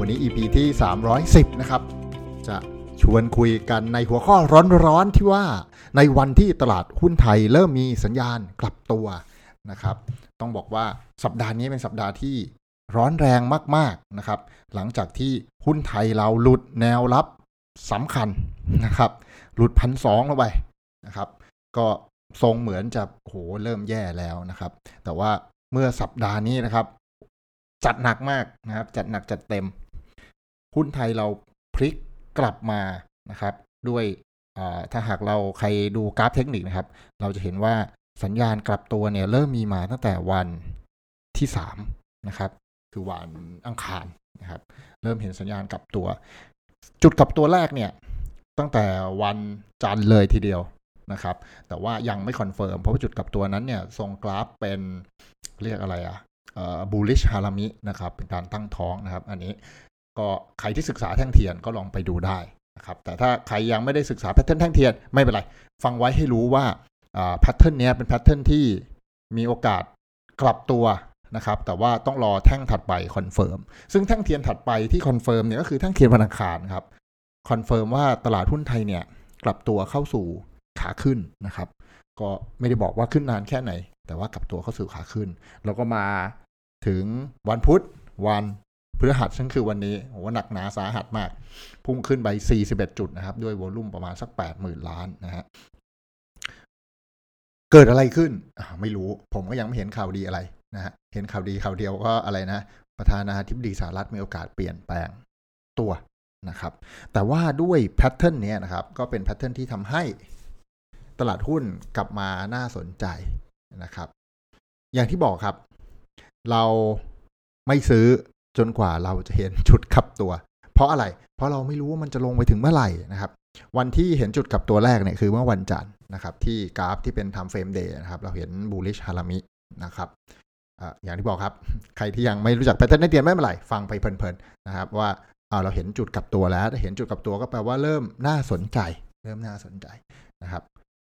วันนี้ EP ที่ 310 นะครับ จะชวนคุยกันในหัวข้อร้อนๆที่ว่าในวันที่ตลาดหุ้นไทยเริ่มมีสัญญาณกลับตัวนะครับ ต้องบอกว่าสัปดาห์นี้เป็นสัปดาห์ที่ร้อนแรงมากๆนะครับ หลังจากที่หุ้นไทยเราหลุดแนวรับสำคัญนะครับ หลุดพันสองลงไปนะครับ ก็ทรงเหมือนจะโหเริ่มแย่แล้วนะครับ แต่ว่าเมื่อสัปดาห์นี้นะครับ จัดหนักมากนะครับ จัดหนักจัดเต็ม หุ้นไทยเราพลิกกลับมานะครับ ด้วยถ้าหากเราใครดูกราฟเทคนิคนะครับ เราจะเห็นว่าสัญญาณกลับตัวเนี่ยเริ่มมีมาตั้งแต่วันที่สามนะครับ คือวันอังคารนะครับ เริ่มเห็นสัญญาณกลับตัว จุดกลับตัวแรกเนี่ย ตั้งแต่วันจันทร์เลยทีเดียวนะครับ แต่ว่ายังไม่ confirm เพราะว่าจุดกลับตัวนั้นเนี่ยทรงกราฟเป็นเรียกอะไรอะ bullish harami นะครับ เป็นการตั้งท้องนะครับ อันนี้ ก็ใครที่ศึกษาแท่งเทียนก็ลองไปดูได้นะครับแต่ถ้าใครยังไม่ได้ศึกษา pattern แท่งเทียนไม่เป็นไร ฟังไว้ให้รู้ว่า pattern นี้เป็น pattern ที่มีโอกาสกลับตัวนะครับแต่ว่าต้องรอแท่งถัดไป confirm ซึ่งแท่งเทียนถัดไปที่ confirm เนี่ยก็คือแท่งเทียนวันอังคารครับconfirm ว่าตลาดหุ้นไทยเนี่ยกลับตัวเข้าสู่ขาขึ้นนะครับก็ไม่ได้บอกว่าขึ้นนานแค่ไหน แต่ว่ากลับตัวเข้าสู่ขาขึ้น แล้วก็มาถึงวันพุธวัน พฤหัสซึ่งคือวันนี้โอ้หนักหนาสาหัสมาก พุ่งขึ้นไป 41 จุดนะครับ ด้วย volume ประมาณสัก 80,000 ล้านนะฮะเกิดอะไรขึ้นไม่รู้ ผมก็ยังไม่เห็นข่าวดีอะไรนะฮะเห็นข่าวดีข่าวเดียวก็อะไรนะ ประธานาธิบดีสหรัฐมีโอกาสเปลี่ยนแปลงตัวนะครับ แต่ว่าด้วย pattern นี้นะครับ ก็เป็น pattern ที่ทำให้ตลาดหุ้นกลับมาน่าสนใจนะครับ อย่างที่บอกครับ เราไม่ซื้อ จนกว่าเราจะเห็นจุดกลับตัว เพราะอะไร เพราะเราไม่รู้ว่ามันจะลงไปถึงเมื่อไหร่นะครับ วันที่เห็นจุดกลับตัวแรกเนี่ยคือเมื่อวันจันทร์นะครับ ที่กราฟที่เป็น timeframe day นะครับ เราเห็น bullish haramiนะครับอย่างที่บอกครับ ใครที่ยังไม่รู้จักแพทเทิร์นเตียนไม่เป็นไรฟังไปเพลินๆนะครับ ว่าเราเห็นจุดกลับตัวแล้วเห็นจุดกลับตัวก็แปลว่าเริ่มน่าสนใจ เริ่มน่าสนใจนะครับ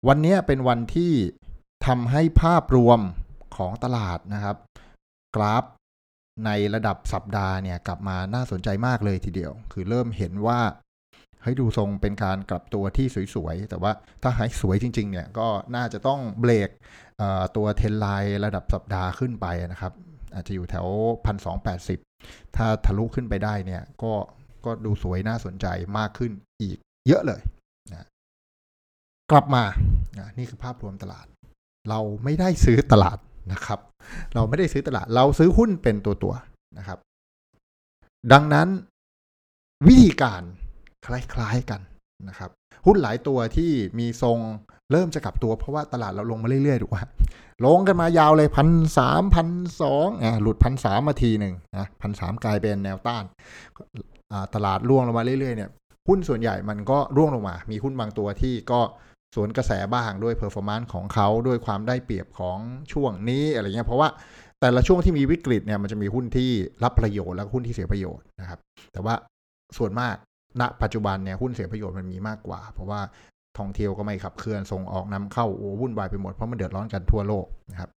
วันนี้เป็นวันที่ทำให้ภาพรวมของตลาดนะครับ กราฟ ในระดับสัปดาห์เนี่ยกลับมาน่าสนใจมากเลยทีเดียว คือเริ่มเห็นว่าให้ดูทรงเป็นการกลับตัวที่สวยๆ แต่ว่าถ้าหายสวยจริงๆเนี่ยก็น่าจะต้องเบรกตัวเทนไลน์ระดับสัปดาห์ขึ้นไปนะครับ อาจจะอยู่แถวพันสองแปดสิบถ้าทะลุขึ้นไปได้เนี่ยก็ก็ดูสวยน่าสนใจมากขึ้นอีกเยอะเลยนะกลับมานี่คือภาพรวมตลาด เราไม่ได้ซื้อตลาด นะครับ เราไม่ได้ซื้อตลาด เราซื้อหุ้นเป็นตัวตัวนะครับ ดังนั้นวิธีการคล้ายๆกันนะครับ หุ้นหลายตัวที่มีทรงเริ่มจะกลับตัวเพราะว่าตลาดเราลงมาเรื่อยๆถูกไหมลงกันมายาวเลยพันสามพันสองอ่าหลุดพันสามมาทีหนึ่งนะพันสามกลายเป็นแนวต้านตลาดร่วงลงมาเรื่อยๆเนี่ยหุ้นส่วนใหญ่มันก็ร่วงลงมา มีหุ้นบางตัวที่ก็ สวนกระแสบ้างด้วย performance ของเขาด้วยความได้เปรียบของช่วงนี้อะไรเงี้ยเพราะว่าแต่ละช่วงที่มีวิกฤตเนี่ยมันจะมีหุ้นที่รับประโยชน์และหุ้นที่เสียประโยชน์นะครับ แต่ว่าส่วนมากณปัจจุบันเนี่ยหุ้นเสียประโยชน์มันมีมากกว่า เพราะว่า ท่องเที่ยวก็ไม่ขับเคลื่อนส่งออกนำเข้าโอ้วุ่นวายไปหมดเพราะมันเดือดร้อนกันทั่วโลกนะครับ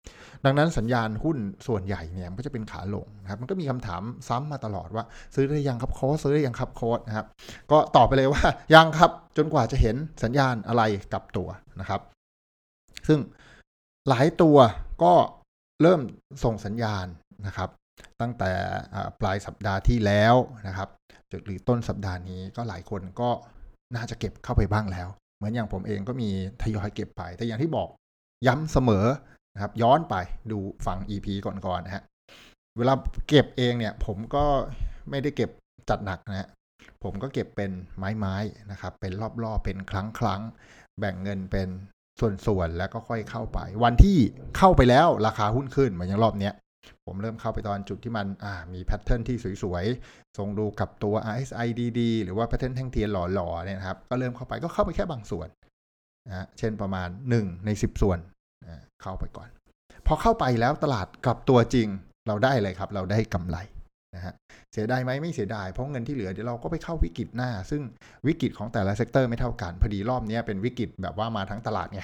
ดังนั้นสัญญาณหุ้นส่วนใหญ่เนี่ยมันก็จะเป็นขาลงนะครับมันก็มีคำถามซ้ำมาตลอดว่า ซื้อได้ยังครับโค้ดซื้อได้ยังครับโค้ดนะครับก็ตอบไปเลยว่ายังครับจนกว่าจะเห็นสัญญาณอะไรกับตัวนะครับ ซึ่งหลายตัวก็เริ่มส่งสัญญาณนะครับ ตั้งแต่ปลายสัปดาห์ที่แล้วนะครับหรือต้นสัปดาห์นี้ก็หลายคนก็น่าจะเก็บเข้าไปบ้างแล้ว เหมือนอย่างผมเองก็มีทยอยเก็บไป แต่อย่างที่บอกย้ำเสมอนะครับ ย้อนไปดูฟัง EP ก่อนๆนะฮะเวลาเก็บเองเนี่ย ผมก็ไม่ได้เก็บจัดหนักนะฮะผมก็เก็บเป็นไม้ๆนะครับ เป็นรอบๆเป็นครั้งๆแบ่งเงินเป็นส่วนๆแล้วก็ค่อยเข้าไป วันที่เข้าไปแล้วราคาหุ้นขึ้นเหมือนอย่างรอบเนี้ย ผมเริ่มเข้าไปตอนจุดที่มันมี pattern ที่สวยๆ ทรงดูกลับตัว RSI ดีๆ หรือว่า pattern แท่งเทียนหล่อๆเนี่ยนะครับ ก็เริ่มเข้าไปก็เข้าไปแค่บางส่วนนะเช่นประมาณ 1 ใน 10 ส่วนนะเข้าไปก่อน พอเข้าไปแล้วตลาดกลับตัวจริงเราได้เลยครับ เราได้กำไร นะฮะเสียดายไหมไม่เสียดายเพราะเงินที่เหลือเดี๋ยวเราก็ไปเข้าวิกฤตหน้า ซึ่งวิกฤตของแต่ละ sector ไม่เท่ากัน พอดีรอบนี้เป็นวิกฤตแบบว่ามาทั้งตลาดไง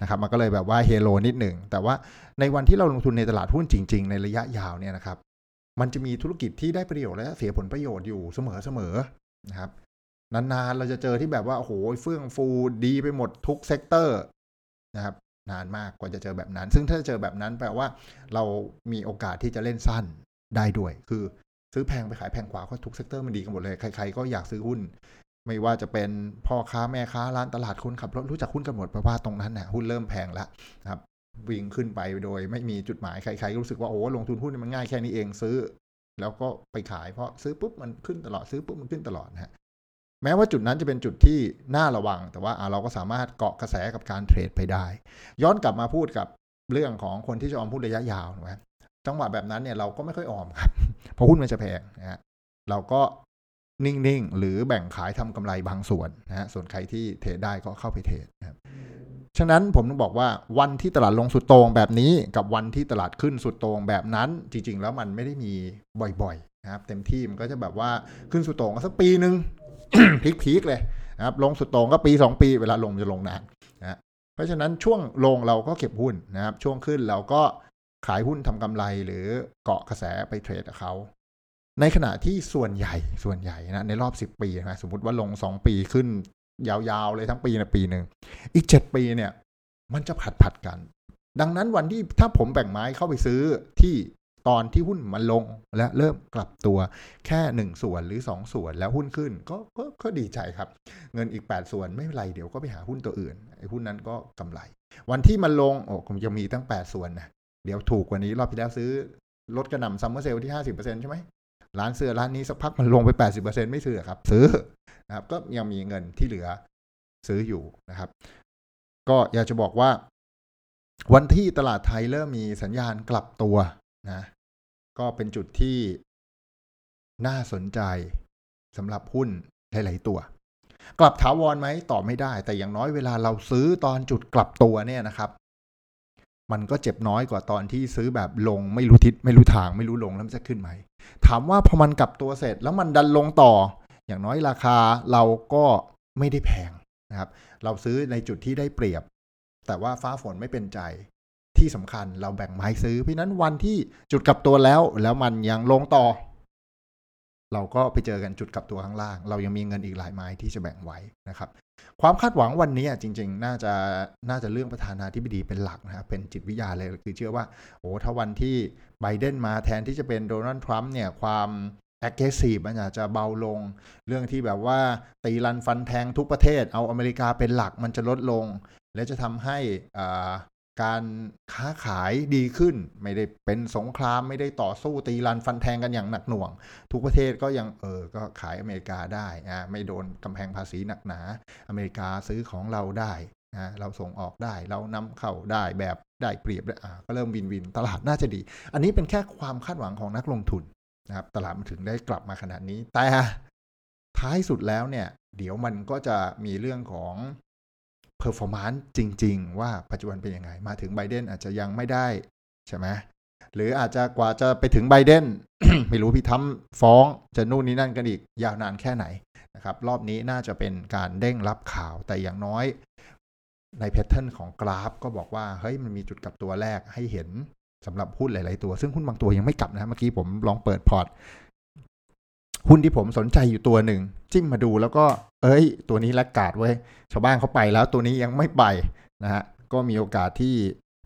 นะครับมันก็เลยแบบว่าเฮโลนิดหนึ่งแต่ว่าในวันที่เราลงทุนในตลาดหุ้นจริง ๆ ในระยะยาวเนี่ยนะครับมันจะมีธุรกิจที่ได้ประโยชน์และเสียผลประโยชน์อยู่เสมอๆนะครับนานๆเราจะเจอที่แบบว่าโอ้โหเฟื่องฟูดีไปหมดทุก sector นะครับนานมากกว่าจะเจอแบบนั้น ซึ่งถ้าเจอแบบนั้นแปลว่าเรามีโอกาสที่จะเล่นสั้นได้ด้วย คือ ซื้อแพงไปขายแพงกว่าก็ทุก sector มันดีกันหมดเลยใครๆก็อยากซื้อหุ้น ไม่ว่าจะเป็นพ่อค้าแม่ค้าร้านตลาดคนขับรถรู้จักหุ้นกันหมดเพราะว่าตรงนั้นน่ะหุ้นเริ่มแพงแล้วนะครับวิ่งขึ้นไปโดยไม่มีจุดหมายใครๆรู้สึกว่าโอ้ลงทุนหุ้นมันง่ายแค่นี้เองซื้อ แล้วก็ไปขายเพราะซื้อปุ๊บมันขึ้นตลอดซื้อปุ๊บมันขึ้นตลอดนะฮะแม้ว่าจุดนั้นจะเป็นจุดที่น่าระวัง แต่ว่าเราก็สามารถเกาะกระแสกับการเทรดไปได้ ย้อนกลับมาพูดกับเรื่องของคนที่จะออมหุ้นระยะยาวนะ จังหวะแบบนั้นเนี่ยเราก็ไม่ค่อยออมครับเพราะหุ้นมันจะแพงนะฮะเราก็นิ่ง ๆ หรือแบ่งขายทำกำไรบางส่วนนะฮะส่วนใครที่เทรดได้ก็เข้าไปเทรดนะครับฉะนั้นผมต้องบอกว่าวันที่ตลาดลงสุดโตรงแบบนี้กับวันที่ตลาดขึ้นสุดโตรงแบบนั้น จริง ๆ แล้วมันไม่ได้มีบ่อยๆนะครับ เต็มที่มันก็จะแบบว่าขึ้นสุดโตรงสักปีหนึ่งพีคๆเลยนะครับ ลงสุดโตรงก็ปี 2 ปีเวลาลงจะลงนานนะเพราะฉะนั้นช่วงลงเราก็เก็บหุ้นนะครับ ช่วงขึ้นเราก็ ขายหุ้นทำกำไรหรือเกาะกระแสไปเทรดกับเขา ในขณะที่ส่วนใหญ่ส่วนใหญ่นะในรอบ 10 ปีนะสมมติว่าลง 2 ปีขึ้น ยาวๆเลยทั้งปีในปีหนึ่งอีก 7 ปีเนี่ย มันจะผัดผัดกัน ดังนั้นวันที่ถ้าผมแบ่งไม้เข้าไปซื้อที่ตอนที่หุ้นมันลงและเริ่มกลับตัวแค่หนึ่งส่วนหรือสองส่วนแล้วหุ้นขึ้นก็ก็ก็ดีใจครับ เงินอีก 8 ส่วนไม่เป็นไรเดี๋ยวก็ไปหาหุ้นตัวอื่นไอ้หุ้นนั้นก็กำไร วันที่มันลงโอ้คงจะมีตั้ง 8 ส่วนนะ เดี๋ยวถูกกว่านี้รอบที่แล้วซื้อลดกระหน่ำซัมเมอร์เซลที่ห้าสิบเปอร์เซ็นใช่ไหมร้านเสื้อร้านนี้สักพักมันลงไปแปดสิบเปอร์เซ็นไม่ซื้อครับ ซื้อนะครับ ก็ยังมีเงินที่เหลือซื้ออยู่นะครับ ก็อยากจะบอกว่า วันที่ตลาดไทยเริ่มมีสัญญาณกลับตัวนะ ก็เป็นจุดที่น่าสนใจสำหรับหุ้นหลาย ๆ ตัว กลับถาวรไหมตอบไม่ได้ แต่อย่างน้อยเวลาเราซื้อตอนจุดกลับตัวเนี่ยนะครับ มันก็เจ็บน้อยกว่าตอนที่ซื้อแบบลงไม่รู้ทิศไม่รู้ทางไม่รู้ลงแล้วมันจะขึ้นไหม ถามว่าพอมันกลับตัวเสร็จแล้วมันดันลงต่อ อย่างน้อยราคาเราก็ไม่ได้แพงนะครับ เราซื้อในจุดที่ได้เปรียบ แต่ว่าฟ้าฝนไม่เป็นใจที่สำคัญเราแบ่งไม้ซื้อ เพราะนั้นวันที่จุดกลับตัวแล้วแล้วมันยังลงต่อ เราก็ไปเจอกันจุดกลับตัวข้างล่าง เรายังมีเงินอีกหลายไม้ที่จะแบ่งไว้นะครับ ความคาดหวังวันนี้จริง ๆ น่าจะน่าจะเรื่องประธานาธิบดีเป็นหลักนะครับเป็นจิตวิทยาเลยคือเชื่อว่าโอ้ถ้าวันที่ไบเดนมาแทนที่จะเป็นโดนัลด์ทรัมป์เนี่ยความแอคทีฟมันอาจจะเบาลง เรื่องที่แบบว่าตีรันฟันแทงทุกประเทศ เอาอเมริกาเป็นหลักมันจะลดลง และจะทำให้ การค้าขายดีขึ้น ไม่ได้เป็นสงครามไม่ได้ต่อสู้ตีรันฟันแทงกันอย่างหนักหน่วง ทุกประเทศก็ยังเออก็ขายอเมริกาได้อะไม่โดนกำแพงภาษีหนักหนา อเมริกาซื้อของเราได้นะเราส่งออกได้เรานำเข้าได้แบบได้เปรียบอะก็เริ่ม win-win ตลาดน่าจะดี อันนี้เป็นแค่ความคาดหวังของนักลงทุนนะครับตลาดมันถึงได้กลับมาขนาดนี้แต่ท้ายสุดแล้วเนี่ย เดี๋ยวมันก็จะมีเรื่องของ performance จริง ๆ ว่าปัจจุบันเป็นยังไง มาถึงไบเดนอาจจะยังไม่ได้ใช่ไหมหรืออาจจะกว่าจะไปถึงไบเดนไม่รู้พี่ทรัมป์ฟ้องจะนู่นนี่นั่นกันอีกยาวนานแค่ไหนนะครับ รอบนี้น่าจะเป็นการเด้งรับข่าวแต่อย่างน้อย ใน pattern ของกราฟ ก็บอกว่าเฮ้ยมันมีจุดกลับตัวแรกให้เห็นสำหรับหุ้นหลาย ๆ ตัว ซึ่งหุ้นบางตัวยังไม่กลับนะ เมื่อกี้ผมลองเปิดพอร์ต หุ้นที่ผมสนใจอยู่ตัวหนึ่ง จิ้มมาดูแล้วก็ เอ้ย ตัวนี้ laggard ไว้ชาวบ้านเขาไปแล้วตัวนี้ยังไม่ไปนะฮะก็มีโอกาสที่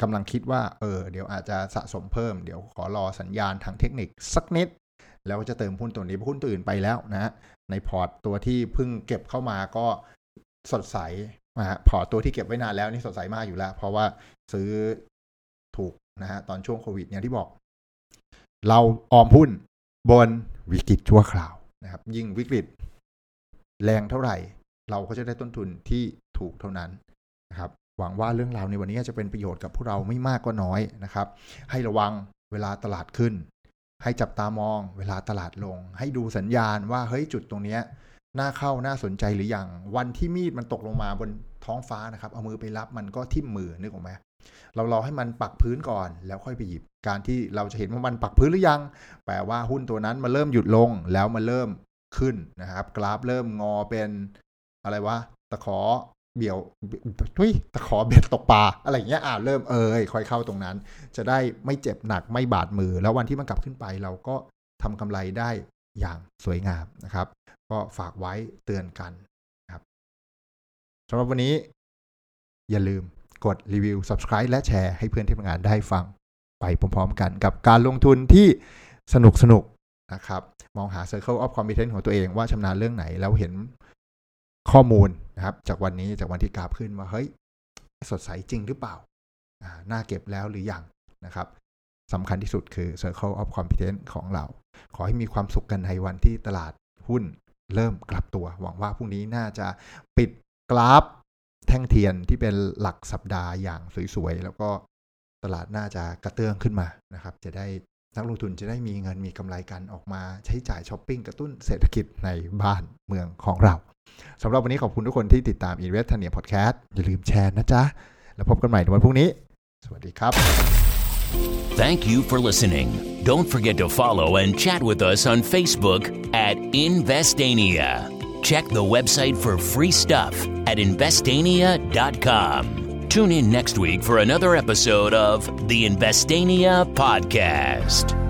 กำลังคิดว่าเออเดี๋ยวอาจจะสะสมเพิ่มเดี๋ยวขอรอสัญญาณทางเทคนิคสักนิด แล้วจะเติมหุ้นตัวนี้หุ้นตัวอื่นไปแล้วนะฮะในพอร์ตตัวที่เพิ่งเก็บเข้ามาก็สดใสนะฮะพอร์ตตัวที่เก็บไว้นานแล้วนี่สดใสมากอยู่แล้ว เพราะว่าซื้อถูกนะฮะตอนช่วงโควิดอย่างที่บอก เราออมหุ้น บนวิกฤตชั่วคราวนะครับ ยิ่งวิกฤต แรงเท่าไหร่ เราก็จะได้ต้นทุนที่ถูกเท่านั้นนะครับ หวังว่าเรื่องราวในวันนี้จะเป็นประโยชน์กับพวกเราไม่มากก็น้อยนะครับ ให้ระวังเวลาตลาดขึ้น ให้จับตามองเวลาตลาดลง ให้ดูสัญญาณว่าเฮ้ยจุดตรงเนี้ยน่าเข้าน่าสนใจหรือยังวันที่มีดมันตกลงมาบนท้องฟ้านะครับ เอามือไปรับมันก็ทิ่มมือนึกออกไหม เรารอให้มันปักพื้นก่อนแล้วค่อยไปหยิบ การที่เราจะเห็นว่ามันปักพื้นหรือยัง แปลว่าหุ้นตัวนั้นมาเริ่มหยุดลงแล้วมาเริ่มขึ้นนะครับ กราฟเริ่มงอเป็นอะไรวะตะขอเบี่ยวทุยตะขอเบ็ดตกปลาอะไรเงี้ยอ่าเริ่มเอยค่อยเข้าตรงนั้น จะได้ไม่เจ็บหนักไม่บาดมือ แล้ววันที่มันกลับขึ้นไปเราก็ทำกำไรได้อย่างสวยงามนะครับ ก็ฝากไว้เตือนกันครับสำหรับวันนี้ อย่าลืม กดรีวิว subscribe และแชร์ให้เพื่อนที่ทำงานได้ฟังไปพร้อมๆกันกับการลงทุนที่สนุกสนุกนะครับ มองหา Circle of Competence ของตัวเองว่าชำนาญเรื่องไหนแล้วเห็นข้อมูลนะครับ จากวันนี้จากวันที่กราฟขึ้นว่าเฮ้ย สดใสจริงหรือเปล่า น่าเก็บแล้วหรืออยังนะครับสำคัญที่สุดคือ Circle of Competence ของเรา ขอให้มีความสุขกันในวันที่ตลาดหุ้นเริ่มกลับตัว หวังว่าพรุ่งนี้น่าจะปิดกราฟ แท่งเทียนที่เป็นหลักสัปดาห์อย่างสวยๆ แล้วก็ตลาดน่าจะกระเตื้องขึ้นมานะครับ จะได้นักลงทุนจะได้มีเงินมีกำไรกันออกมาใช้จ่ายช้อปปิ้งกระตุ้นเศรษฐกิจในบ้านเมืองของเราสำหรับวันนี้ขอบคุณทุกคนที่ติดตาม Invest เนียพอดแคสต์อย่าลืมแชร์นะจ๊ะ แล้วพบกันใหม่ในวันพรุ่งนี้ สวัสดีครับ Thank you for listening. Don't forget to follow and chat with us on Facebook at Investania. Check the website for free stuff at investania.com. Tune in next week for another episode of the Investania Podcast.